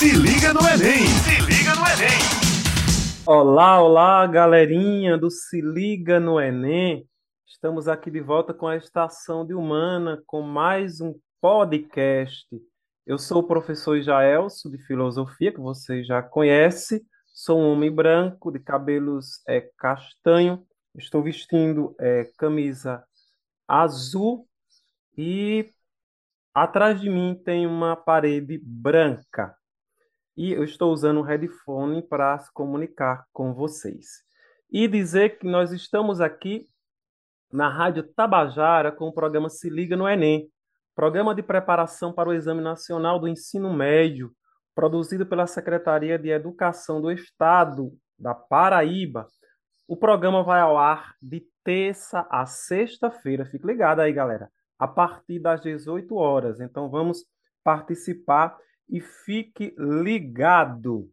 Se liga no Enem! Se liga no Enem! Olá, olá, galerinha do Se Liga no Enem. Estamos aqui de volta com a Estação de Humana, com mais um podcast. Eu sou o professor Jaelso, de Filosofia, que você já conhece. Sou um homem branco, de cabelos é, castanho. Estou vestindo é, camisa azul e atrás de mim tem uma parede branca. E eu estou usando um headphone para se comunicar com vocês. E dizer que nós estamos aqui na Rádio Tabajara com o programa Se Liga no Enem, programa de preparação para o Exame Nacional do Ensino Médio, produzido pela Secretaria de Educação do Estado da Paraíba. O programa vai ao ar de terça a sexta-feira. Fique ligado aí, galera. A partir das 18 horas. Então vamos participar e fique ligado.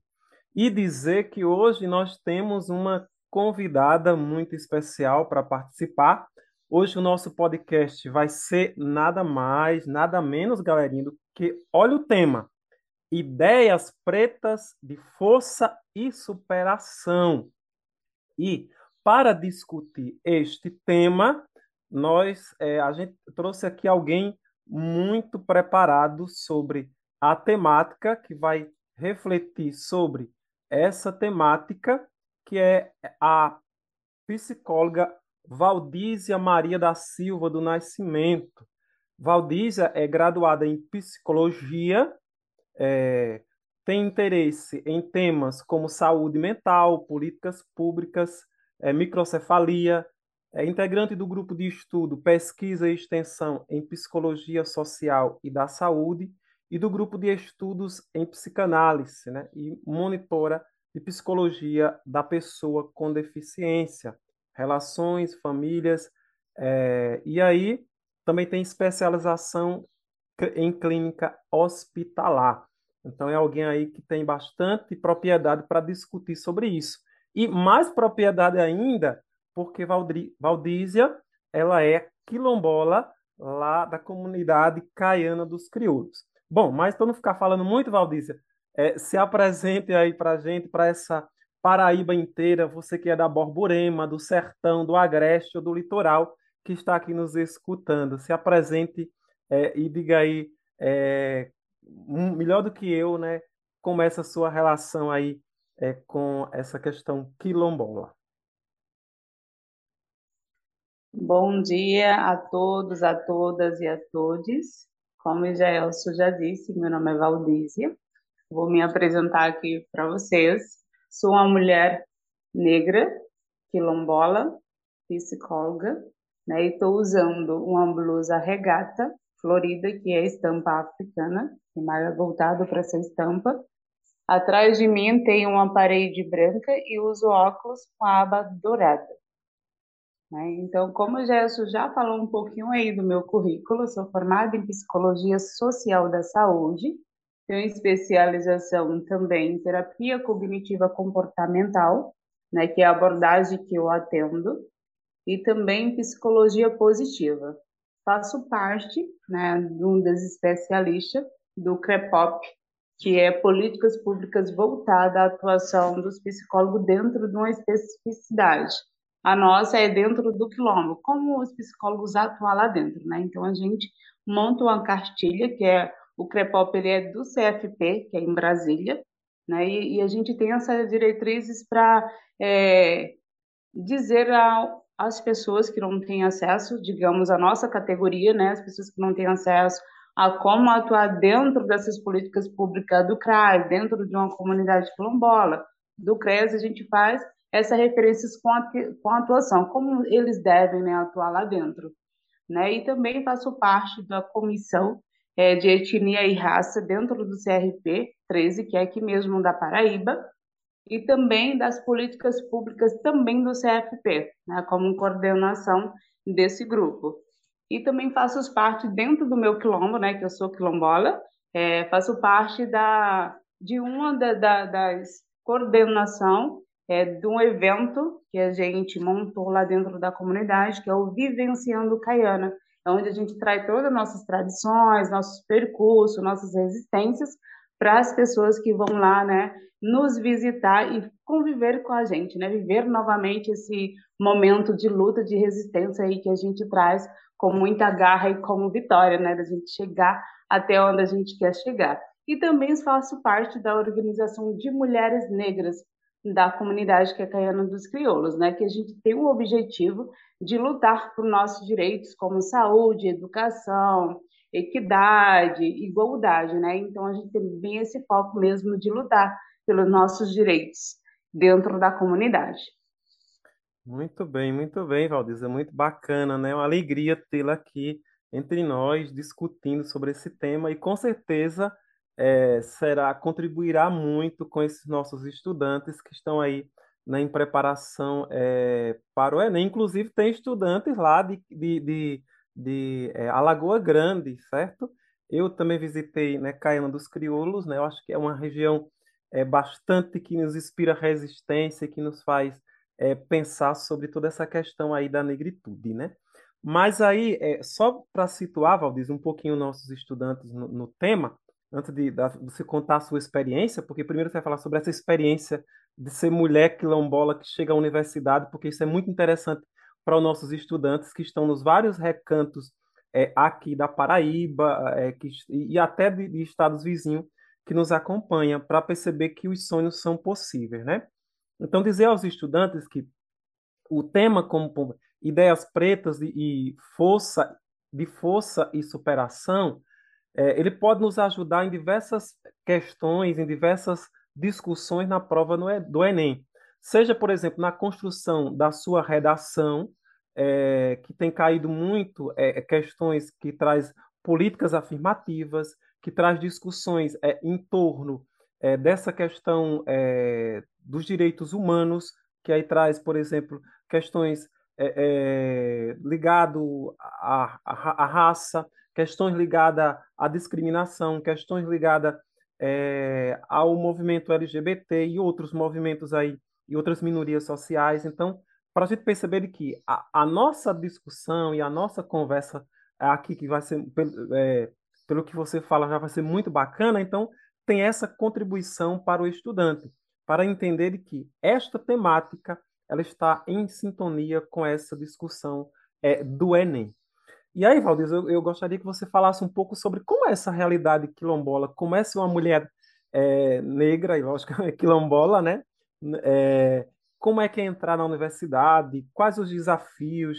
E dizer que hoje nós temos uma convidada muito especial para participar. Hoje o nosso podcast vai ser nada mais, nada menos, galerinha, do que olha o tema: ideias pretas de força e superação. E para discutir este tema, nós é, a gente trouxe aqui alguém muito preparado sobre a temática que vai refletir sobre essa temática que é a psicóloga Valdísia Maria da Silva do Nascimento. Valdísia é graduada em psicologia, é, tem interesse em temas como saúde mental, políticas públicas, é, microcefalia, é integrante do grupo de estudo Pesquisa e Extensão em Psicologia Social e da Saúde e do grupo de estudos em psicanálise, né? E monitora de psicologia da pessoa com deficiência, relações, famílias, é, e aí também tem especialização em clínica hospitalar. Então é alguém aí que tem bastante propriedade para discutir sobre isso. E mais propriedade ainda, porque Valdísia, ela é quilombola lá da comunidade caiana dos crioulos. Bom, mas para não ficar falando muito, Valdícia, é, se apresente aí para gente, para essa Paraíba inteira, você que é da Borborema, do Sertão, do Agreste ou do Litoral, que está aqui nos escutando. Se apresente é, e diga aí, é, um, melhor do que eu, né, como é essa sua relação aí é, com essa questão quilombola. Bom dia a todos, a todas e a todos. Como o Jaelso já disse, meu nome é Valdísia. Vou me apresentar aqui para vocês. Sou uma mulher negra, quilombola, psicóloga, né? E estou usando uma blusa regata florida, que é estampa africana, e mais voltado para essa estampa. Atrás de mim tem uma parede branca e uso óculos com a aba dourada. Né? Então, como o Gerson já falou um pouquinho aí do meu currículo, sou formada em Psicologia Social da Saúde, tenho especialização também em Terapia Cognitiva Comportamental, né, que é a abordagem que eu atendo, e também em Psicologia Positiva. Faço parte né, de um dos especialistas do CREPOP, que é Políticas Públicas voltada à atuação dos psicólogos dentro de uma especificidade a nossa é dentro do quilombo, como os psicólogos atuam lá dentro, né? Então a gente monta uma cartilha, que é o CREPOP, ele é do CFP, que é em Brasília, né? E, e a gente tem essas diretrizes para é, dizer às pessoas que não têm acesso, digamos, à nossa categoria, né? As pessoas que não têm acesso a como atuar dentro dessas políticas públicas do CRAS, dentro de uma comunidade quilombola, do CRES, a gente faz essas referências com a, com a atuação, como eles devem né, atuar lá dentro. Né? E também faço parte da comissão é, de etnia e raça dentro do CRP 13, que é aqui mesmo da Paraíba, e também das políticas públicas também do CFP, né, como coordenação desse grupo. E também faço parte dentro do meu quilombo, né, que eu sou quilombola, é, faço parte da, de uma da, da, das coordenação é, de um evento que a gente montou lá dentro da comunidade, que é o Vivenciando Caiana, é onde a gente traz todas as nossas tradições, nossos percursos, nossas resistências, para as pessoas que vão lá, né, nos visitar e conviver com a gente, né, viver novamente esse momento de luta, de resistência aí que a gente traz com muita garra e como vitória, né, da gente chegar até onde a gente quer chegar. E também faço parte da organização de mulheres negras da comunidade que é Caiana dos Crioulos, né, que a gente tem o objetivo de lutar por nossos direitos como saúde, educação, equidade, igualdade, né? Então a gente tem bem esse foco mesmo de lutar pelos nossos direitos dentro da comunidade. Muito bem, muito bem, Valdiza, muito bacana, né? Uma alegria tê-la aqui entre nós discutindo sobre esse tema e com certeza é, será contribuirá muito com esses nossos estudantes que estão aí né, em preparação é, para o Enem. Inclusive tem estudantes lá de, de, de de é, Alagoa Grande, certo? Eu também visitei, né, Caiana dos Crioulos, né? Eu acho que é uma região é, bastante que nos inspira resistência, que nos faz é, pensar sobre toda essa questão aí da negritude, né? Mas aí, é, só para situar, Valdir, um pouquinho nossos estudantes no, no tema, antes de, de, você contar a sua experiência, porque primeiro você vai falar sobre essa experiência de ser mulher quilombola que chega à universidade, porque isso é muito interessante para os nossos estudantes que estão nos vários recantos é, aqui da Paraíba é, que, e até de, de estados vizinhos que nos acompanham para perceber que os sonhos são possíveis, né? Então dizer aos estudantes que o tema como ideias pretas e força de força e superação é, ele pode nos ajudar em diversas questões, em diversas discussões na prova do Enem. Seja, por exemplo, na construção da sua redação, é, que tem caído muito é, questões que traz políticas afirmativas, que traz discussões é, em torno é, dessa questão é, dos direitos humanos, que aí traz, por exemplo, questões é, ligadas à, à, à, raça, questões ligadas à discriminação, questões ligadas ao movimento LGBT e outros movimentos aí e outras minorias sociais. Então, para a gente perceber que a, a, nossa discussão e a nossa conversa aqui, que vai ser, pelo, é, pelo que você fala, já vai ser muito bacana, então tem essa contribuição para o estudante, para entender que esta temática ela está em sintonia com essa discussão é, do Enem. E aí, Valdir, eu, eu, gostaria que você falasse um pouco sobre como é essa realidade quilombola, como é ser uma mulher é, negra, e lógico, quilombola, né? É, como é que é entrar na universidade? Quais os desafios?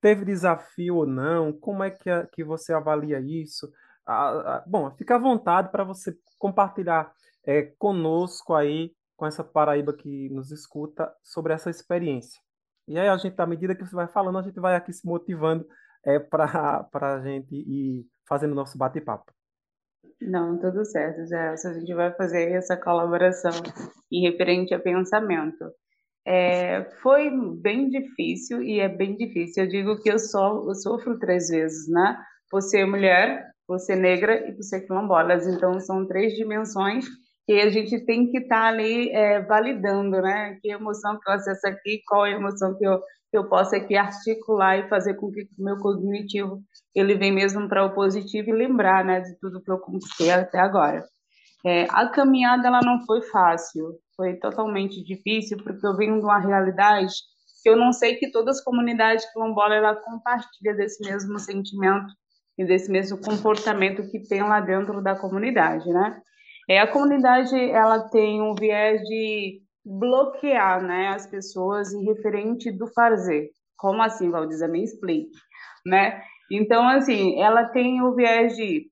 Teve desafio ou não? Como é que, é, que você avalia isso? Ah, ah, bom, fica à vontade para você compartilhar é, conosco aí, com essa Paraíba que nos escuta, sobre essa experiência. E aí, a gente, à medida que você vai falando, a gente vai aqui se motivando é, para a gente ir fazendo nosso bate-papo. Não, tudo certo, Zé. A gente vai fazer essa colaboração em referente a pensamento. É, foi bem difícil e é bem difícil. Eu digo que eu, só, eu sofro três vezes, né? Você é mulher, você é negra e você é quilombola. Então, são três dimensões que a gente tem que estar tá ali é, validando, né? Que emoção que eu acesso aqui, qual é a emoção que eu, que eu posso aqui articular e fazer com que o meu cognitivo ele vem mesmo para o positivo e lembrar, né, de tudo que eu conquistei até agora. É, a caminhada ela não foi fácil, foi totalmente difícil porque eu venho de uma realidade que eu não sei que todas as comunidades quilombolas ela compartilham desse mesmo sentimento e desse mesmo comportamento que tem lá dentro da comunidade, né? É, a comunidade ela tem um viés de bloquear, né, as pessoas em referente do fazer. Como assim, Valdiza? Me explique, né? Então, assim, ela tem o viés de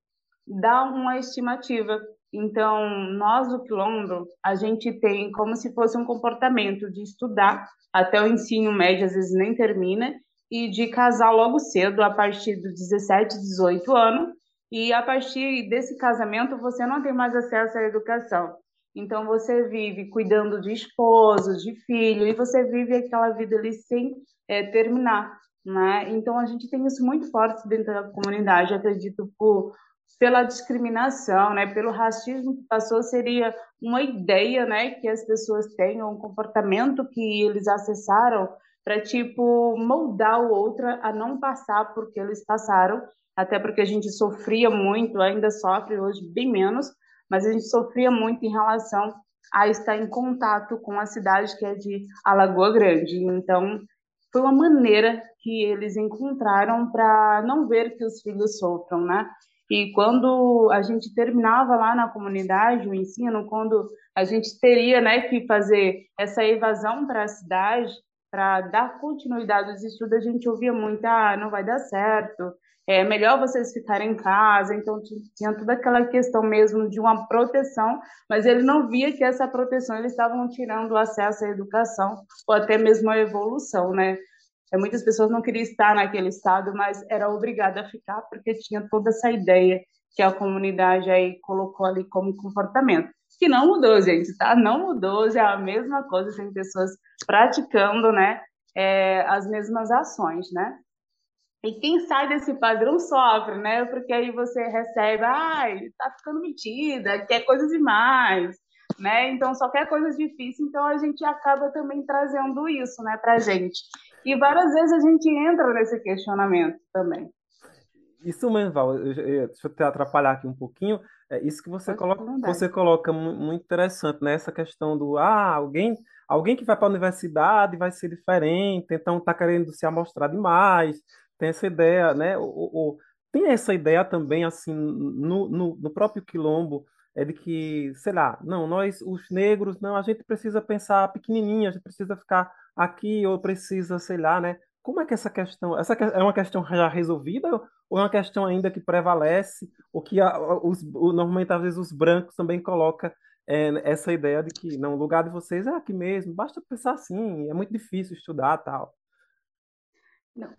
dar uma estimativa então, nós do Quilombo, a gente tem como se fosse um comportamento de estudar até o ensino médio, às vezes nem termina, e de casar logo cedo, a partir dos 17, 18 anos, e a partir desse casamento você não tem mais acesso à educação. Então, você vive cuidando de esposo, de filho, e você vive aquela vida ali sem é, terminar. Né? Então, a gente tem isso muito forte dentro da comunidade, acredito, por pela discriminação, né, pelo racismo que passou, seria uma ideia, né, que as pessoas tenham, um comportamento que eles acessaram para tipo moldar o outro a não passar porque eles passaram, até porque a gente sofria muito, ainda sofre hoje bem menos, mas a gente sofria muito em relação a estar em contato com a cidade que é de Alagoa Grande. Então, foi uma maneira que eles encontraram para não ver que os filhos sofram, né? E quando a gente terminava lá na comunidade o ensino, quando a gente teria, né, que fazer essa evasão para a cidade, para dar continuidade aos estudos, a gente ouvia muito, ah, não vai dar certo, é melhor vocês ficarem em casa. Então tinha toda aquela questão mesmo de uma proteção, mas ele não via que essa proteção eles estavam tirando o acesso à educação ou até mesmo à evolução, né? É, muitas pessoas não queriam estar naquele estado, mas era obrigada a ficar porque tinha toda essa ideia que a comunidade aí colocou ali como comportamento. Que não mudou, gente, tá? Não mudou, é a mesma coisa, tem pessoas praticando, né, é, as mesmas ações, né? E quem sai desse padrão sofre, né? Porque aí você recebe, ai, tá ficando metida, quer coisas demais, né? Então só quer coisas difíceis, então a gente acaba também trazendo isso, né, pra gente. E várias vezes a gente entra nesse questionamento também. Isso mesmo, Val, deixa eu te atrapalhar aqui um pouquinho. É isso que você coloca, você coloca muito interessante, né? Essa questão do ah, alguém, alguém que vai para a universidade vai ser diferente, então está querendo se amostrar demais, tem essa ideia, né? O, o, tem essa ideia também, assim, no, no, no próprio quilombo, é de que, sei lá, não, nós, os negros, não, a gente precisa pensar pequenininho, a gente precisa ficar aqui, ou precisa, sei lá, né? Como é que essa questão, essa é uma questão já resolvida ou é uma questão ainda que prevalece, ou que a, os, normalmente às vezes os brancos também colocam é, essa ideia de que não, o lugar de vocês é aqui mesmo, basta pensar assim, é muito difícil estudar tal.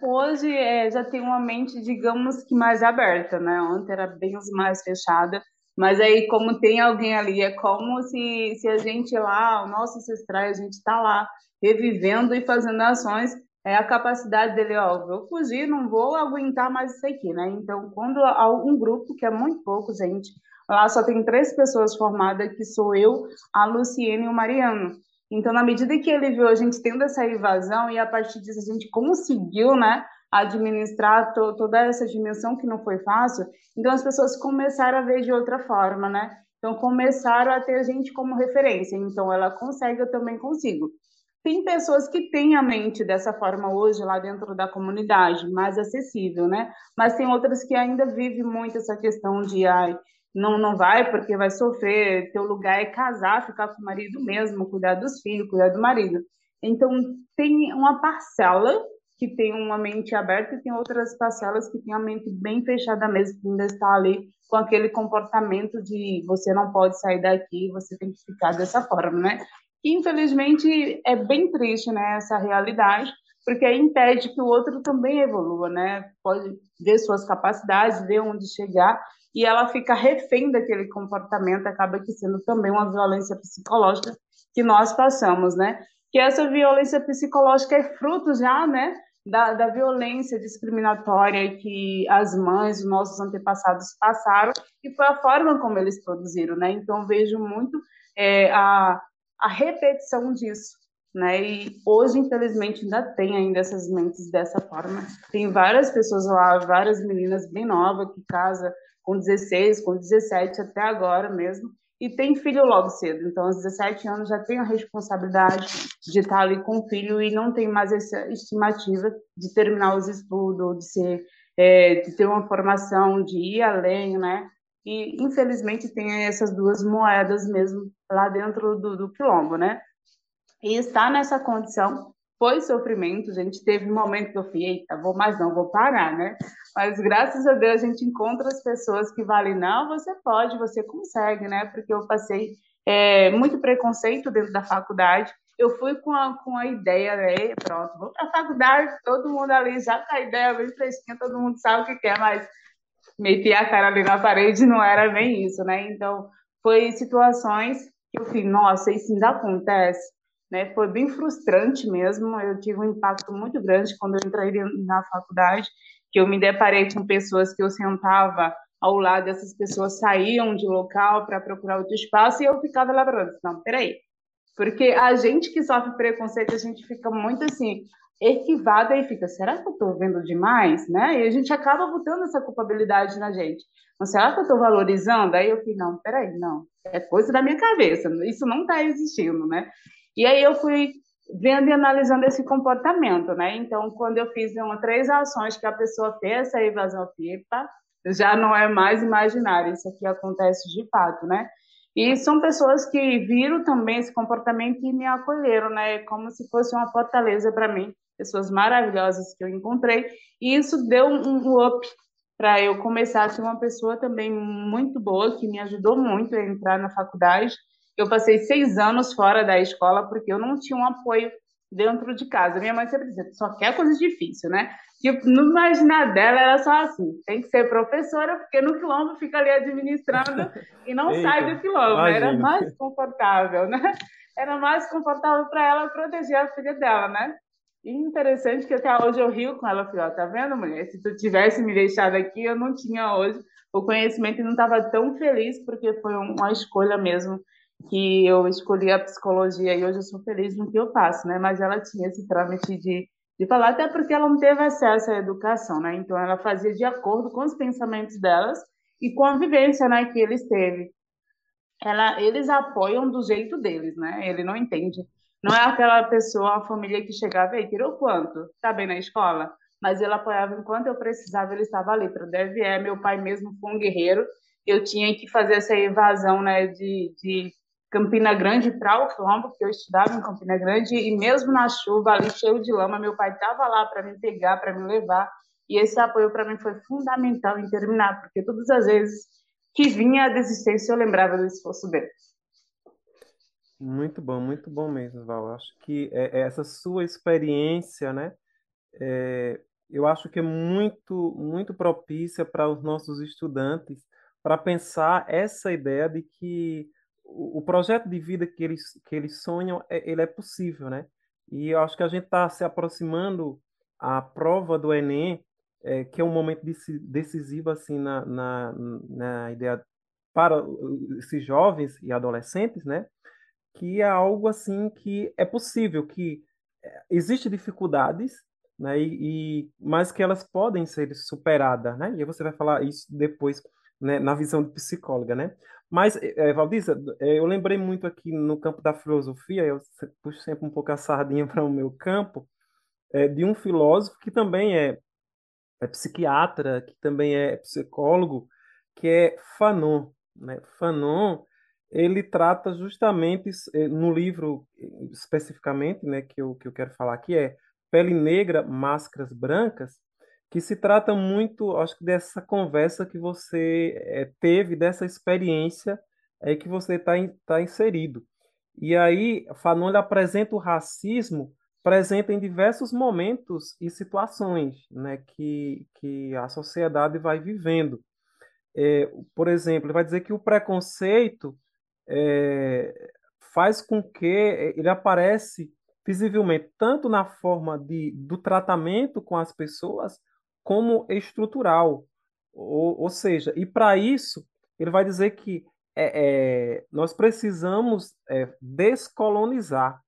Hoje é, já tem uma mente, digamos que mais aberta, né? Ontem era bem mais fechada, mas aí como tem alguém ali, é como se, se a gente lá, o nosso ancestral, a gente está lá revivendo e fazendo ações, é a capacidade dele, ó, vou fugir, não vou aguentar mais isso aqui, né? Então, quando um grupo, que é muito pouco, gente, lá só tem três pessoas formadas, que sou eu, a Luciene e o Mariano. Então, na medida que ele viu a gente tendo essa invasão e a partir disso a gente conseguiu, né, administrar to toda essa dimensão que não foi fácil, então as pessoas começaram a ver de outra forma, né? Então começaram a ter a gente como referência. Então ela consegue, eu também consigo. Tem pessoas que têm a mente dessa forma hoje lá dentro da comunidade, mais acessível, né? Mas tem outras que ainda vivem muito essa questão de ai, não, não vai porque vai sofrer, teu lugar é casar, ficar com o marido mesmo, cuidar dos filhos, cuidar do marido. Então, tem uma parcela que tem uma mente aberta e tem outras parcelas que tem a mente bem fechada mesmo, que ainda está ali com aquele comportamento de você não pode sair daqui, você tem que ficar dessa forma, né? Que infelizmente é bem triste, né, essa realidade, porque aí impede que o outro também evolua, né? Pode ver suas capacidades, ver onde chegar, e ela fica refém daquele comportamento, acaba que sendo também uma violência psicológica que nós passamos, né? Que essa violência psicológica é fruto já, né, da, da violência discriminatória que as mães, os nossos antepassados passaram, e foi a forma como eles produziram, né? Então vejo muito é, a a repetição disso, né? E hoje, infelizmente, ainda tem ainda essas mentes dessa forma. Tem várias pessoas lá, várias meninas bem novas que casam com 16, com 17 até agora mesmo, e tem filho logo cedo. Então, aos 17 anos já tem a responsabilidade de estar ali com o filho e não tem mais essa estimativa de terminar os estudos, de ser, é, de ter uma formação, de ir além, né? E, infelizmente, tem essas duas moedas mesmo lá dentro do, do quilombo, né? E estar nessa condição foi sofrimento, gente. Teve um momento que eu fui, eita, vou mais não, vou parar, né? Mas graças a Deus a gente encontra as pessoas que valem, não, você pode, você consegue, né? Porque eu passei é, muito preconceito dentro da faculdade. Eu fui com a, com a ideia, né? Pronto, vou para a faculdade, todo mundo ali já com a ideia bem fresquinha, todo mundo sabe o que quer, mas meter a cara ali na parede não era bem isso, né? Então, foi situações que eu falei, nossa, isso ainda acontece, né? Foi bem frustrante mesmo, eu tive um impacto muito grande quando eu entrei na faculdade, que eu me deparei com pessoas que eu sentava ao lado dessas pessoas saíam de local para procurar outro espaço e eu ficava lá falando, não, peraí, porque a gente que sofre preconceito, a gente fica muito assim, equivada e fica, será que eu estou vendo demais? Né? E a gente acaba botando essa culpabilidade na gente. Mas será que eu estou valorizando? Aí eu falei, não, peraí, não, é coisa da minha cabeça, isso não está existindo, né? E aí eu fui vendo e analisando esse comportamento, né? Então, quando eu fiz uma, três ações que a pessoa fez essa evasão FIPA, já não é mais imaginário, isso aqui acontece de fato, né? E são pessoas que viram também esse comportamento e me acolheram, né? Como se fosse uma fortaleza para mim, pessoas maravilhosas que eu encontrei, e isso deu um up para eu começar a ser uma pessoa também muito boa, que me ajudou muito a entrar na faculdade eu passei seis anos fora da escola porque eu não tinha um apoio dentro de casa. Minha mãe sempre dizia, só quer coisa difícil, né? Tipo, no imaginar dela era só assim, tem que ser professora, porque no quilombo fica ali administrando e não Eita, sai do quilombo. Imagina. Era mais confortável, né? Era mais confortável para ela proteger a filha dela, né? Interessante que até hoje eu rio com ela, falei, ó, tá vendo, mulher? Se tu tivesse me deixado aqui, eu não tinha hoje o conhecimento e não estava tão feliz, porque foi uma escolha mesmo que eu escolhi a psicologia e hoje eu sou feliz no que eu faço, né? Mas ela tinha esse trâmite de, de falar, até porque ela não teve acesso à educação, né? Então ela fazia de acordo com os pensamentos delas e com a vivência, né, que eles teve. Ela, eles apoiam do jeito deles, né? Ele não entende. Não é aquela pessoa, a família que chegava e tirou quanto? Tá bem na escola? Mas ele apoiava enquanto eu precisava, ele estava ali para o DVE. Meu pai mesmo foi um guerreiro. Eu tinha que fazer essa evasão, né, de, de Campina Grande para o Quilombo, porque eu estudava em Campina Grande, e mesmo na chuva, ali cheio de lama, meu pai estava lá para me pegar, para me levar, e esse apoio para mim foi fundamental em terminar, porque todas as vezes que vinha a desistência, eu lembrava do esforço dele. Muito bom, muito bom mesmo, Val. Acho que é, essa sua experiência, né, é, eu acho que é muito, muito propícia para os nossos estudantes para pensar essa ideia de que o, projeto de vida que eles, que eles sonham, é, ele é possível, né? E eu acho que a gente está se aproximando à prova do Enem, é, que é um momento decisivo assim na, na, na ideia para esses jovens e adolescentes, né? Que é algo assim que é possível, que é, existe dificuldades, né? E, e mas que elas podem ser superadas, né? E você vai falar isso depois, né? Na visão de psicóloga, né? Mas, é, Valdiza, eu lembrei muito aqui no campo da filosofia, eu puxo sempre um pouco a sardinha para o meu campo, é, de um filósofo que também é, é, psiquiatra, que também é psicólogo, que é Fanon. Né? Fanon, ele trata justamente, no livro especificamente, né, que, eu, que eu quero falar aqui, é Pele Negra, Máscaras Brancas, que se trata muito, acho que dessa conversa que você é, teve, dessa experiência é, que você está tá inserido. E aí, Fanon apresenta o racismo presente em diversos momentos e situações né, que, que a sociedade vai vivendo. É, por exemplo, ele vai dizer que o preconceito é, faz com que ele aparece visivelmente tanto na forma de, do tratamento com as pessoas, como estrutural. Ou, ou seja, e para isso, ele vai dizer que é, é, nós precisamos é, descolonizar,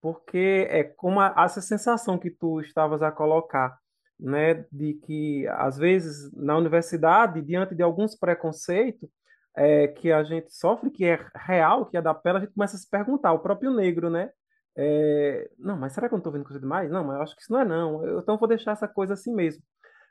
porque é como a, essa sensação que tu estavas a colocar, né, de que às vezes na universidade, diante de alguns preconceitos é, que a gente sofre, que é real, que é da pele, a gente começa a se perguntar, o próprio negro, né? É, não, mas será que eu não estou vendo coisa demais? Não, mas eu acho que isso não é não. Então vou deixar essa coisa assim mesmo.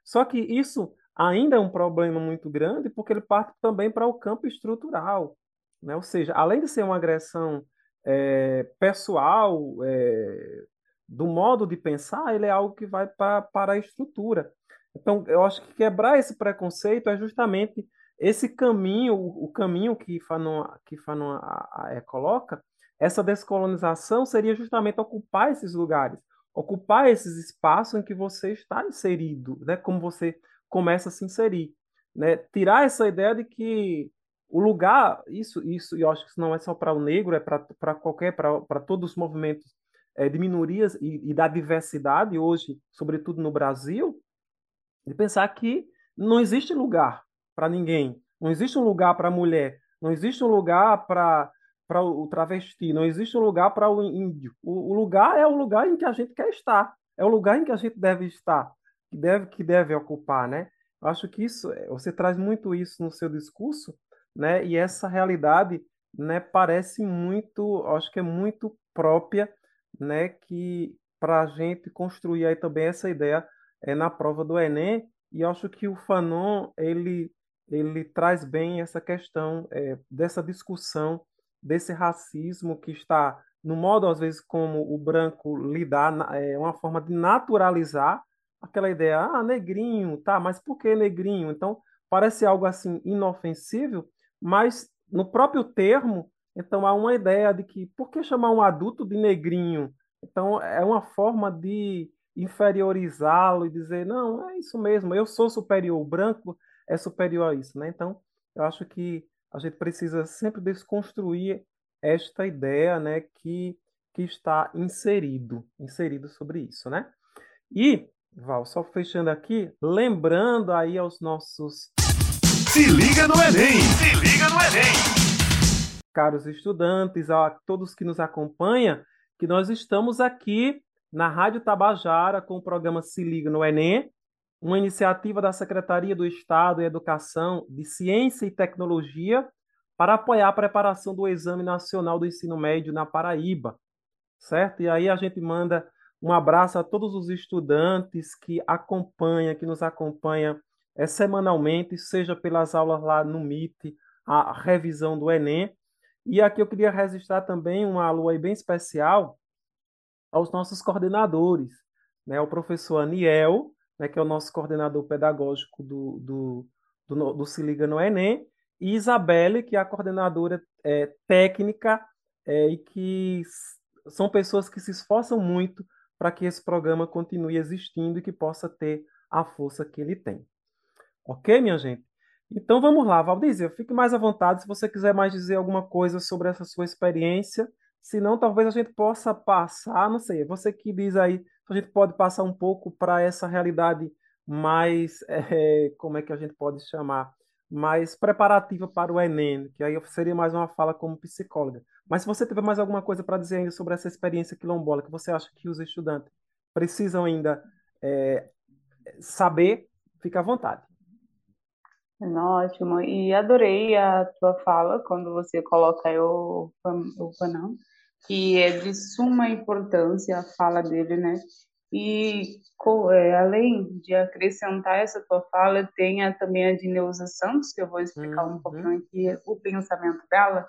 Só que isso ainda é um problema muito grande porque ele parte também para o campo estrutural. Né? Ou seja, além de ser uma agressão é, pessoal, é, do modo de pensar, ele é algo que vai para a estrutura. Então, eu acho que quebrar esse preconceito é justamente esse caminho, o, caminho que Fanon, que Fanon a, a, é, coloca, essa descolonização seria justamente ocupar esses lugares, ocupar esses espaços em que você está inserido, né? Como você começa a se inserir, né? Tirar essa ideia de que o lugar, isso, isso, e eu acho que isso não é só para o negro, é para qualquer, para todos os movimentos é, de minorias e, e da diversidade hoje, sobretudo no Brasil, de pensar que não existe lugar para ninguém, não existe um lugar para a mulher, não existe um lugar para para o travesti, não existe um lugar para o índio. O, o, lugar é o lugar em que a gente quer estar. é o lugar em que a gente deve estar, que deve, que deve ocupar, né? Eu acho que isso, é, você traz muito isso no seu discurso, né? E essa realidade, né, parece muito, acho que é muito própria, né, que para a gente construir aí também essa ideia é, na prova do Enem, e acho que o Fanon, ele, ele traz bem essa questão é, dessa discussão, desse racismo que está no modo, às vezes, como o branco lidar, é uma forma de naturalizar aquela ideia, ah, negrinho, tá, mas por que negrinho? Então, parece algo assim inofensível, mas no próprio termo, então há uma ideia de que por que chamar um adulto de negrinho? Então, é uma forma de inferiorizá-lo e dizer, não, é isso mesmo, eu sou superior, branco é superior a isso, né? Então, eu acho que a gente precisa sempre desconstruir esta ideia, né, que, que está inserido, inserido sobre isso, né? E, Val, só fechando aqui, lembrando aí aos nossos... Se liga no Enem! Se liga no Enem! Caros estudantes, a todos que nos acompanham, que nós estamos aqui na Rádio Tabajara com o programa Se Liga no Enem, uma iniciativa da Secretaria do Estado de Educação, de Ciência e Tecnologia para apoiar a preparação do Exame Nacional do Ensino Médio na Paraíba, certo? E aí a gente manda um abraço a todos os estudantes que acompanham, que nos acompanham é, semanalmente, seja pelas aulas lá no MIT, a revisão do Enem. E aqui eu queria registrar também uma alô aí bem especial aos nossos coordenadores, né? O professor Aniel, né, que é o nosso coordenador pedagógico do, do, do, do Se Liga no Enem, e Isabelle, que é a coordenadora é, técnica é, e que são pessoas que se esforçam muito para que esse programa continue existindo e que possa ter a força que ele tem. Ok, minha gente? Então vamos lá, Valdizia, fique mais à vontade se você quiser mais dizer alguma coisa sobre essa sua experiência. Se não, talvez a gente possa passar, não sei, você que diz aí, a gente pode passar um pouco para essa realidade mais, é, como é que a gente pode chamar? mais preparativa para o Enem, que aí seria mais uma fala como psicóloga. Mas se você tiver mais alguma coisa para dizer ainda sobre essa experiência quilombola, que você acha que os estudantes precisam ainda é, saber, fica à vontade. Ótimo, e adorei a tua fala quando você coloca o, o Panam, que é de suma importância a fala dele, né? E é, além de acrescentar essa tua fala, tem a, também a de Neuza Santos, que eu vou explicar uhum. um pouquinho aqui o pensamento dela,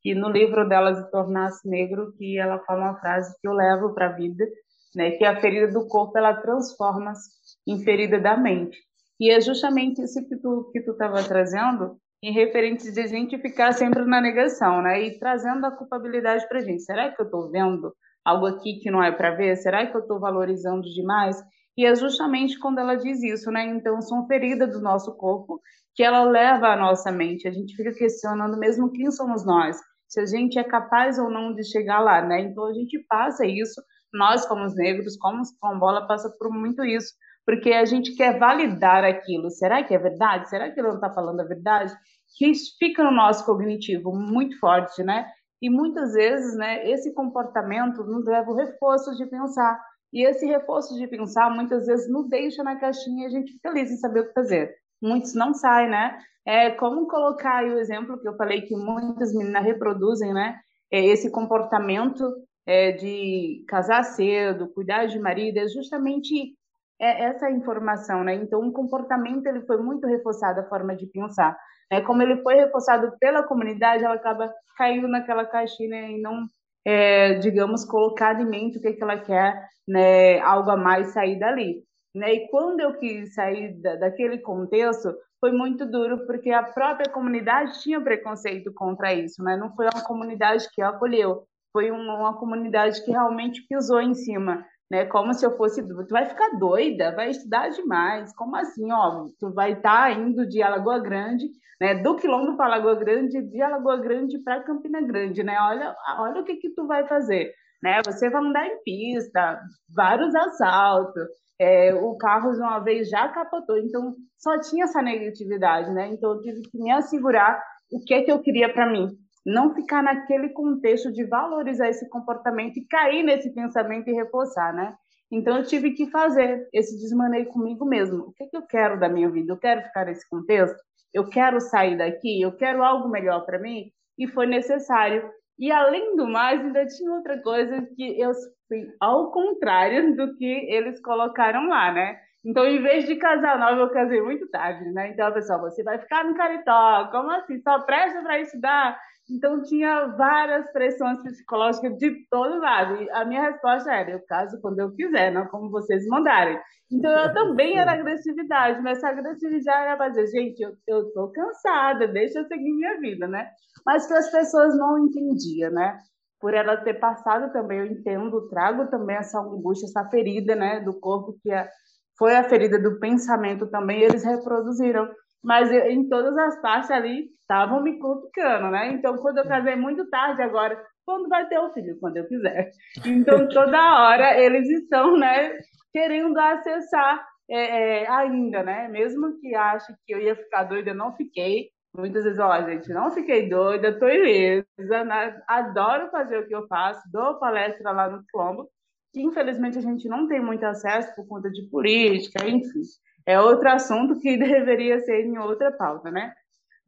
que no livro dela Se Tornasse Negro, que ela fala uma frase que eu levo para a vida, né, que a ferida do corpo ela transforma-se em ferida da mente. E é justamente isso que tu que tu estava trazendo, em referente de gente ficar sempre na negação, né, e trazendo a culpabilidade para a gente. Será que eu estou vendo algo aqui que não é para ver? Será que eu estou valorizando demais? E é justamente quando ela diz isso, né? Então, são feridas do nosso corpo que ela leva à nossa mente. A gente fica questionando mesmo quem somos nós, se a gente é capaz ou não de chegar lá, né? Então, a gente passa isso, nós como os negros, como os bola passa por muito isso, porque a gente quer validar aquilo. Será que é verdade? Será que ele não está falando a verdade? Que fica no nosso cognitivo muito forte, né? E muitas vezes, né, esse comportamento nos leva ao reforço de pensar. E esse reforço de pensar muitas vezes nos deixa na caixinha e a gente fica ali sem saber o que fazer. Muitos não saem, né? É como colocar aí o exemplo que eu falei que muitas meninas reproduzem, né? É esse comportamento é, de casar cedo, cuidar de marido, é justamente é essa informação, né? Então, o comportamento ele foi muito reforçado a forma de pensar. Né? Como ele foi reforçado pela comunidade, ela acaba caindo naquela caixinha né? e não, é, digamos, colocar em mente o que, que ela quer, né? algo a mais sair dali. Né? E quando eu quis sair da, daquele contexto, foi muito duro, porque a própria comunidade tinha preconceito contra isso, né? não foi uma comunidade que acolheu, foi uma, uma comunidade que realmente pisou em cima né? Como se eu fosse, tu vai ficar doida, vai estudar demais. Como assim, ó? Tu vai estar tá indo de Alagoa Grande, né? Do quilombo para Alagoa Grande, de Alagoa Grande para Campina Grande, né? Olha, olha o que que tu vai fazer, né? Você vai andar em pista, vários assaltos. É, o carro uma vez já capotou, então só tinha essa negatividade, né? Então eu tive que me assegurar o que é que eu queria para mim, não ficar naquele contexto de valorizar esse comportamento e cair nesse pensamento e reforçar, né? Então eu tive que fazer esse desmaneio comigo mesmo. O que, que eu quero da minha vida? Eu quero ficar nesse contexto? Eu quero sair daqui? Eu quero algo melhor para mim? E foi necessário. E além do mais, ainda tinha outra coisa que eu fui ao contrário do que eles colocaram lá, né? Então, em vez de casar nova, eu casei muito tarde, né? Então, pessoal, você vai ficar no caritó, como assim? Só presta para estudar? Então, tinha várias pressões psicológicas de todo lado. E a minha resposta era: eu caso quando eu quiser, não como vocês mandarem. Então, eu também era agressividade, mas essa agressividade era dizer: gente, eu, tô cansada, deixa eu seguir minha vida, né? Mas que as pessoas não entendiam, né? Por ela ter passado também, eu entendo, trago também essa angústia, essa ferida, né, do corpo que é, foi a ferida do pensamento também, eles reproduziram mas eu, em todas as partes ali estavam me cutucando, né? Então, quando eu casei muito tarde, agora, quando vai ter o filho? Quando eu quiser. Então, toda hora eles estão, né, querendo acessar é, é, ainda, né? Mesmo que ache que eu ia ficar doida, não fiquei. Muitas vezes, ó, gente, não fiquei doida, tô ilesa, né? adoro fazer o que eu faço, dou palestra lá no Colombo, que infelizmente a gente não tem muito acesso por conta de política, enfim é outro assunto que deveria ser em outra pauta, né?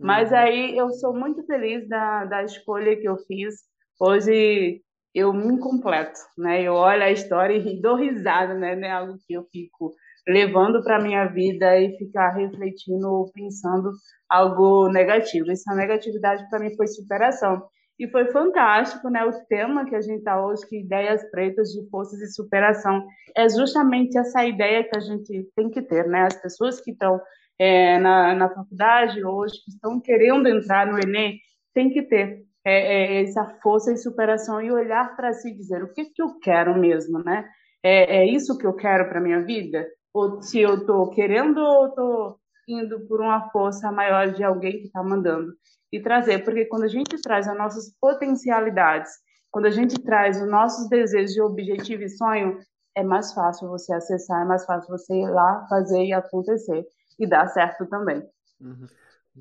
Mas uhum. aí eu sou muito feliz da, da escolha que eu fiz. Hoje eu me completo, né? Eu olho a história e dou risada, né? Não é algo que eu fico levando para minha vida e ficar refletindo ou pensando algo negativo. Essa negatividade para mim foi superação. E foi fantástico, né? O tema que a gente está hoje, que ideias pretas de forças e superação, é justamente essa ideia que a gente tem que ter, né? As pessoas que estão é, na, na faculdade hoje, que estão querendo entrar no Enem, tem que ter é, é, essa força e superação e olhar para si e dizer o que, que eu quero mesmo, né? É, é isso que eu quero para minha vida? Ou se eu estou querendo ou estou indo por uma força maior de alguém que está mandando? e trazer, porque quando a gente traz as nossas potencialidades, quando a gente traz os nossos desejos de objetivo e sonho, é mais fácil você acessar, é mais fácil você ir lá, fazer e acontecer, e dar certo também. Uhum.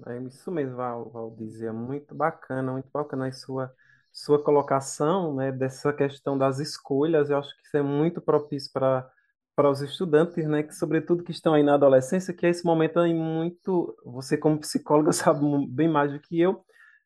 É isso mesmo, Val, Val dizer, muito bacana, muito bacana a sua, sua colocação, né, dessa questão das escolhas, eu acho que isso é muito propício para para os estudantes, né, que sobretudo que estão aí na adolescência, que é esse momento aí muito, você como psicóloga sabe bem mais do que eu,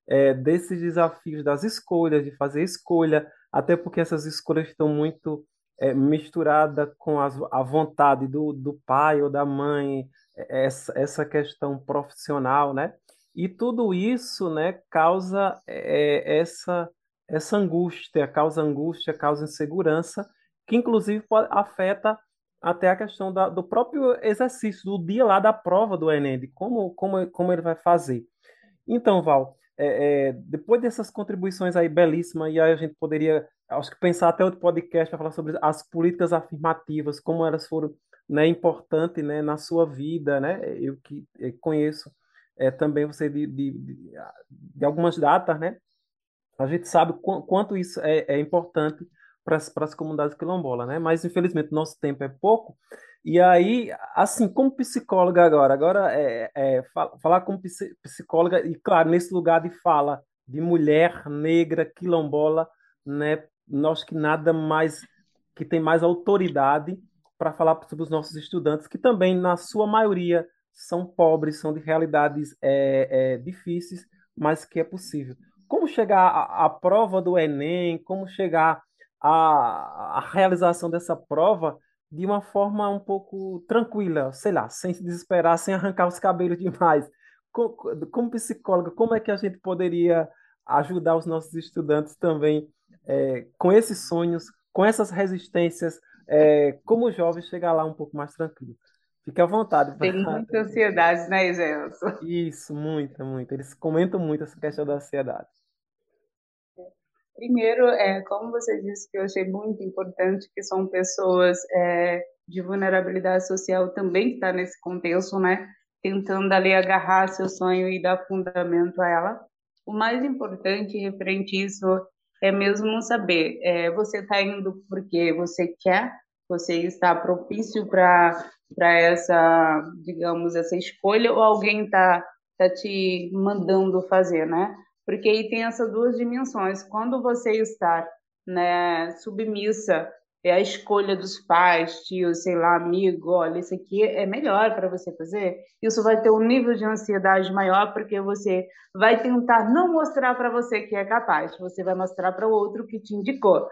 é, desses desafios das escolhas, de fazer escolha, até porque essas escolhas estão muito é, misturadas com as, a vontade do, do pai ou da mãe, é, essa, essa questão profissional, né? E tudo isso, né, causa é, essa essa angústia, causa angústia, causa insegurança, que inclusive afeta até a questão da, do próprio exercício, do dia lá da prova do Enem, de como, como, como ele vai fazer. Então, Val, é, é, depois dessas contribuições aí belíssimas, e aí a gente poderia, acho que pensar até outro podcast para falar sobre as políticas afirmativas, como elas foram né, importantes né, na sua vida, né? Eu que conheço é, também você de, de, de, algumas datas, né? A gente sabe qu quanto isso é, é importante para as comunidades quilombolas, né? Mas infelizmente nosso tempo é pouco. E aí, assim, como psicóloga agora, agora é, é falar como psicóloga e claro nesse lugar de fala de mulher negra quilombola, né? Nós que nada mais que tem mais autoridade para falar sobre os nossos estudantes que também na sua maioria são pobres, são de realidades é, é, difíceis, mas que é possível. Como chegar à, à prova do Enem? Como chegar a, a realização dessa prova de uma forma um pouco tranquila, sei lá, sem se desesperar, sem arrancar os cabelos demais. Como, como psicóloga, como é que a gente poderia ajudar os nossos estudantes também é, com esses sonhos, com essas resistências, é, como jovens chegar lá um pouco mais tranquilo? Fique à vontade. Tem muita ansiedade, né, Gelson? Isso, muita, muita. Eles comentam muito essa questão da ansiedade. Primeiro, é, como você disse, que eu achei muito importante, que são pessoas é, de vulnerabilidade social também que está nesse contexto, né? Tentando ali agarrar seu sonho e dar fundamento a ela. O mais importante referente a isso é mesmo saber, é, você está indo porque você quer, você está propício para para essa, digamos, essa escolha ou alguém está tá te mandando fazer, né? Porque aí tem essas duas dimensões. Quando você está né, submissa é a escolha dos pais, tio, sei lá, amigo, olha, isso aqui é melhor para você fazer. Isso vai ter um nível de ansiedade maior porque você vai tentar não mostrar para você que é capaz, você vai mostrar para o outro que te indicou.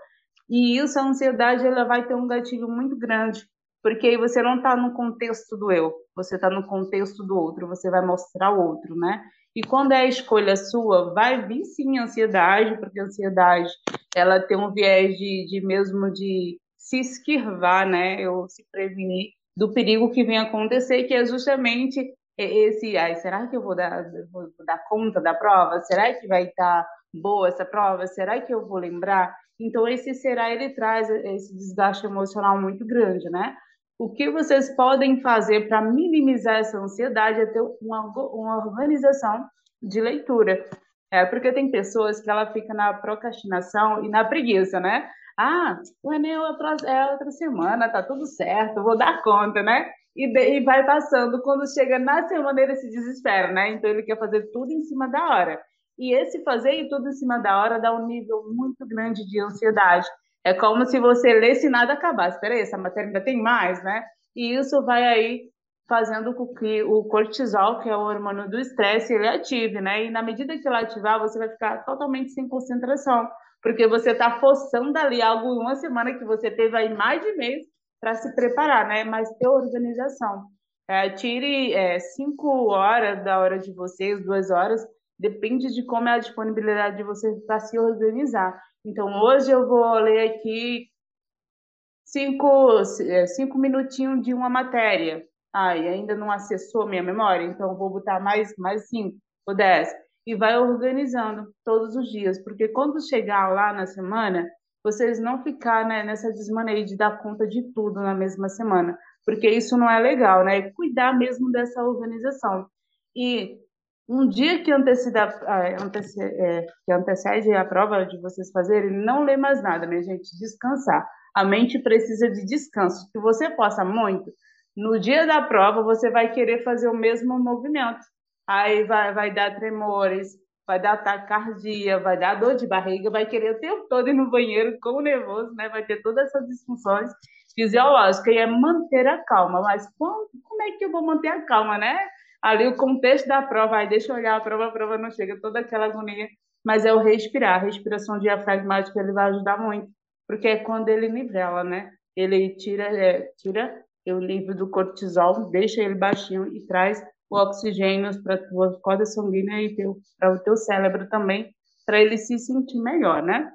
E isso, a ansiedade, ela vai ter um gatilho muito grande, porque aí você não está no contexto do eu, você está no contexto do outro, você vai mostrar o outro, né? E quando é a escolha sua, vai vir sim ansiedade, porque a ansiedade ela tem um viés de, de mesmo de se esquivar, né? Ou se prevenir do perigo que vem acontecer, que é justamente esse, ai, será que eu vou dar, vou dar conta da prova? Será que vai estar boa essa prova? Será que eu vou lembrar? Então, esse será, ele traz esse desgaste emocional muito grande, né? O que vocês podem fazer para minimizar essa ansiedade é ter uma, uma organização de leitura. É, porque tem pessoas que ela fica na procrastinação e na preguiça, né? Ah, o Enem é outra, é outra semana, tá tudo certo, vou dar conta, né? E, de, e vai passando. Quando chega na semana, ele se desespera, né? Então ele quer fazer tudo em cima da hora. E esse fazer tudo em cima da hora dá um nível muito grande de ansiedade. É como se você lesse e nada acabasse. Espera aí, essa matéria ainda tem mais, né? E isso vai aí fazendo com que o cortisol, que é o hormônio do estresse, ele ative, né? E na medida que ele ativar, você vai ficar totalmente sem concentração, porque você está forçando ali algo em uma semana que você teve aí mais de mês para se preparar, né? Mas ter organização. É, tire é, cinco horas da hora de vocês, duas horas, depende de como é a disponibilidade de vocês para se organizar. Então, hoje eu vou ler aqui cinco, é, cinco minutinhos de uma matéria. E ainda não acessou minha memória, então vou botar mais, mais cinco ou dez. E vai organizando todos os dias, porque quando chegar lá na semana, vocês não ficar né, nessa desmaneira de dar conta de tudo na mesma semana, porque isso não é legal, né? Cuidar mesmo dessa organização. E um dia que antecede, é, que antecede a prova de vocês fazerem, não lê mais nada, minha gente, descansar. A mente precisa de descanso. Se você possa muito, no dia da prova você vai querer fazer o mesmo movimento. Aí vai, vai dar tremores, vai dar taquicardia, vai dar dor de barriga, vai querer o tempo todo ir no banheiro com nervoso, né? Vai ter todas essas disfunções fisiológicas e é manter a calma. Mas como, como é que eu vou manter a calma, né? Ali o contexto da prova, aí deixa eu olhar a prova, a prova não chega, toda aquela agonia, mas é o respirar, a respiração diafragmática ele vai ajudar muito, porque é quando ele nivela, né? Ele tira, é, tira o nível do cortisol, deixa ele baixinho e traz o oxigênio para a tua corda sanguínea e para o teu cérebro também, para ele se sentir melhor, né?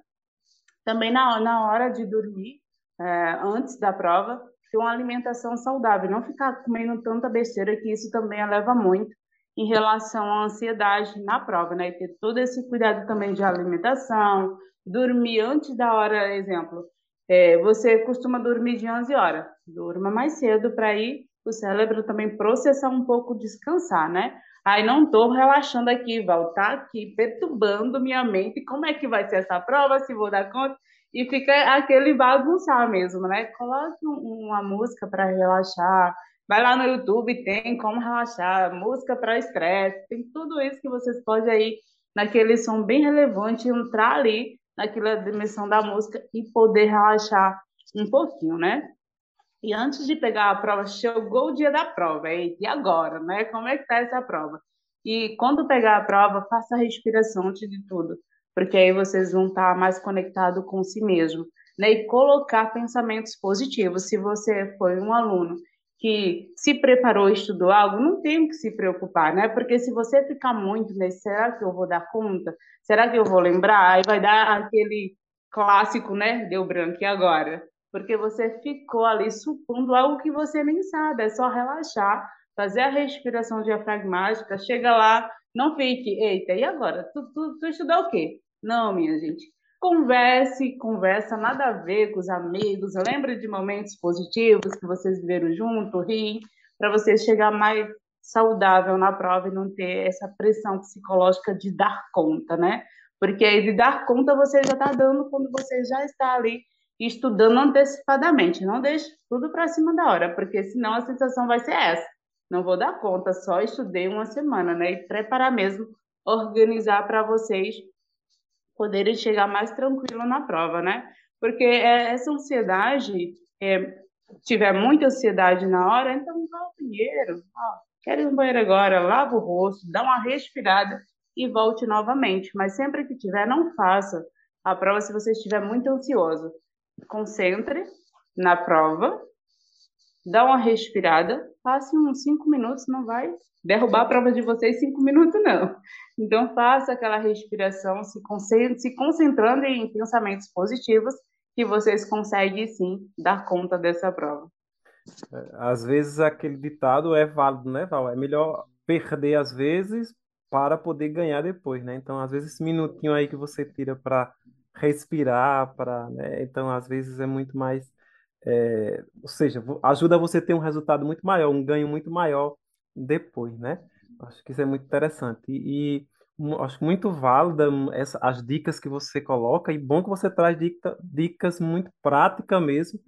Também na, na hora de dormir, é, antes da prova, ter uma alimentação saudável, não ficar comendo tanta besteira, que isso também eleva muito em relação à ansiedade na prova, né? E ter todo esse cuidado também de alimentação, dormir antes da hora, exemplo. É, você costuma dormir de 11 horas, durma mais cedo para ir o cérebro também processar um pouco, descansar, né? Aí não estou relaxando aqui, Val, tá aqui perturbando minha mente. Como é que vai ser essa prova? Se vou dar conta? E fica aquele bagunçar mesmo, né? Coloque uma música para relaxar. Vai lá no YouTube, tem como relaxar, música para estresse, tem tudo isso que vocês podem aí, naquele som bem relevante, entrar ali naquela dimensão da música e poder relaxar um pouquinho, né? E antes de pegar a prova, chegou o dia da prova, e agora, né? Como é que tá essa prova? E quando pegar a prova, faça a respiração antes de tudo porque aí vocês vão estar mais conectados com si mesmo, né? E colocar pensamentos positivos. Se você foi um aluno que se preparou, estudou algo, não tem que se preocupar, né? Porque se você ficar muito nesse, será que eu vou dar conta? Será que eu vou lembrar? Aí vai dar aquele clássico, né? Deu branco e agora? Porque você ficou ali supondo algo que você nem sabe, é só relaxar, fazer a respiração diafragmática, chega lá, não fique, eita, e agora? Tu, tu, tu estudou o quê? Não, minha gente. Converse, conversa nada a ver com os amigos. Lembre de momentos positivos que vocês viveram junto, ri, para você chegar mais saudável na prova e não ter essa pressão psicológica de dar conta, né? Porque aí de dar conta você já está dando quando você já está ali estudando antecipadamente. Não deixe tudo para cima da hora, porque senão a sensação vai ser essa. Não vou dar conta, só estudei uma semana, né? E preparar mesmo, organizar para vocês poderem chegar mais tranquilo na prova, né? Porque é, essa ansiedade, é, tiver muita ansiedade na hora, então vá ao banheiro, ó, quero ir no banheiro agora, lava o rosto, dá uma respirada e volte novamente. Mas sempre que tiver, não faça a prova se você estiver muito ansioso. Concentre na prova, dá uma respirada, passe uns cinco minutos, não vai derrubar a prova de vocês cinco minutos, não. Então, faça aquela respiração, se, concentre, se concentrando em pensamentos positivos, que vocês conseguem sim dar conta dessa prova. É, às vezes aquele ditado é válido, né, Val? É melhor perder às vezes para poder ganhar depois, né? Então, às vezes esse minutinho aí que você tira para respirar, para, né? Então, às vezes é muito mais, é... ou seja, ajuda você a ter um resultado muito maior, um ganho muito maior depois, né? Acho que isso é muito interessante. E, e acho muito válida essa, as dicas que você coloca, e bom que você traz dica, dicas muito práticas mesmo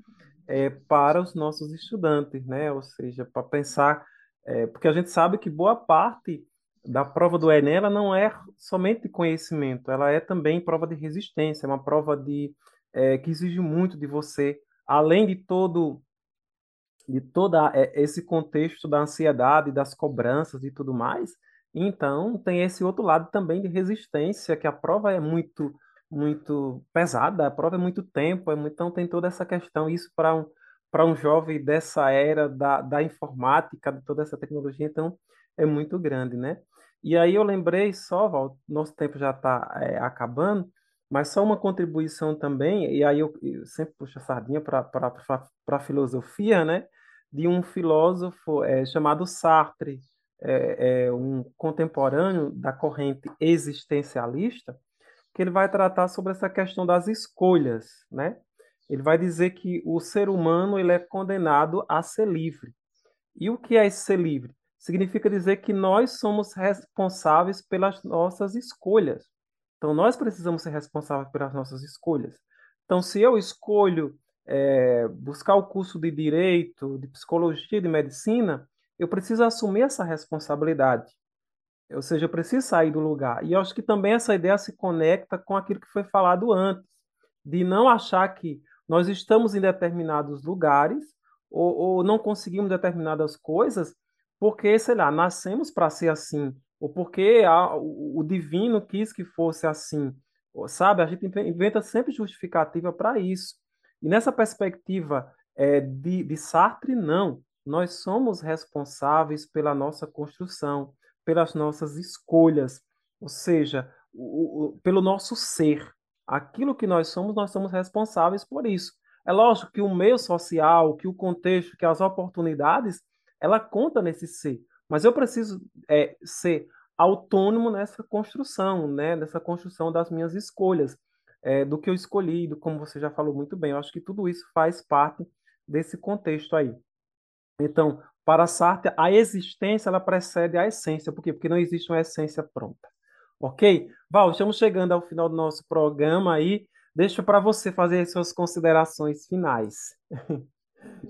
é, para os nossos estudantes, né? Ou seja, para pensar, é, porque a gente sabe que boa parte da prova do Enem ela não é somente conhecimento, ela é também prova de resistência, é uma prova de, é, que exige muito de você, além de todo de todo é, esse contexto da ansiedade, das cobranças e tudo mais. Então, tem esse outro lado também de resistência, que a prova é muito muito pesada, a prova é muito tempo, é então tem toda essa questão, isso para um, para um jovem dessa era da, da informática, de toda essa tecnologia, então é muito grande, né? E aí eu lembrei só, Val, nosso tempo já está é, acabando, mas só uma contribuição também, e aí eu, eu sempre puxo a sardinha para a filosofia, né? de um filósofo é, chamado Sartre, é, é, um contemporâneo da corrente existencialista, que ele vai tratar sobre essa questão das escolhas, né? Ele vai dizer que o ser humano ele é condenado a ser livre. E o que é ser livre? Significa dizer que nós somos responsáveis pelas nossas escolhas. Então, nós precisamos ser responsáveis pelas nossas escolhas. Então, se eu escolho é, buscar o curso de direito, de psicologia, de medicina, eu preciso assumir essa responsabilidade. Ou seja, eu preciso sair do lugar. E eu acho que também essa ideia se conecta com aquilo que foi falado antes, de não achar que nós estamos em determinados lugares ou, ou não conseguimos determinadas coisas porque, sei lá, nascemos para ser assim, ou porque a, o, o divino quis que fosse assim, sabe? A gente inventa sempre justificativa para isso. E nessa perspectiva é, de, de Sartre, não. Nós somos responsáveis pela nossa construção, pelas nossas escolhas, ou seja, o, o, pelo nosso ser. Aquilo que nós somos, nós somos responsáveis por isso. É lógico que o meio social, que o contexto, que as oportunidades, ela conta nesse ser. Mas eu preciso é, ser autônomo nessa construção, né? nessa construção das minhas escolhas é, do que eu escolhi, do, como você já falou muito bem. Eu acho que tudo isso faz parte desse contexto aí. Então, para Sartre, a existência ela precede a essência. Por quê? Porque não existe uma essência pronta. Ok? Val, estamos chegando ao final do nosso programa aí. Deixa para você fazer as suas considerações finais.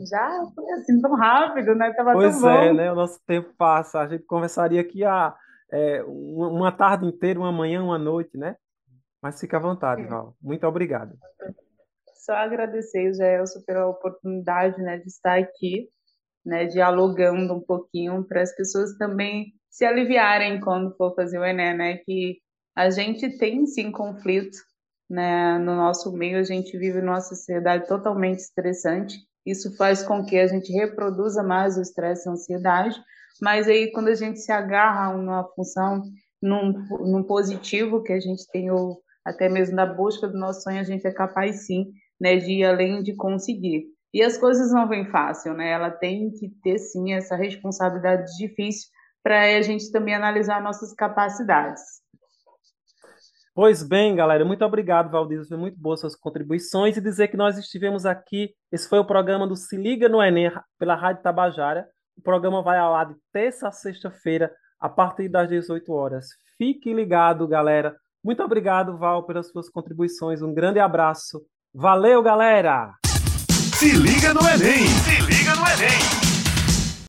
Já foi assim tão rápido, né? Tava pois tão é, bom. né? O nosso tempo passa. A gente conversaria aqui a, é, uma tarde inteira, uma manhã, uma noite, né? Mas fica à vontade. Val. Muito obrigado. Só agradecer, Gelson, pela oportunidade, né, de estar aqui, né, dialogando um pouquinho para as pessoas também se aliviarem quando for fazer o Enem, né, que a gente tem sim conflito, né, no nosso meio, a gente vive numa sociedade totalmente estressante, isso faz com que a gente reproduza mais o estresse e a ansiedade, mas aí quando a gente se agarra a uma função, num, num positivo que a gente tem o até mesmo da busca do nosso sonho, a gente é capaz sim, né, de ir além de conseguir. E as coisas não vêm fácil, né? Ela tem que ter sim essa responsabilidade difícil para a gente também analisar nossas capacidades. Pois bem, galera, muito obrigado, Valdir. Foi muito boas suas contribuições e dizer que nós estivemos aqui. Esse foi o programa do Se Liga no Enem pela Rádio Tabajara. O programa vai ao ar de terça a sexta-feira, a partir das 18 horas. Fique ligado, galera. Muito obrigado, Val, pelas suas contribuições. Um grande abraço. Valeu, galera! Se liga no Enem! Se liga no Enem!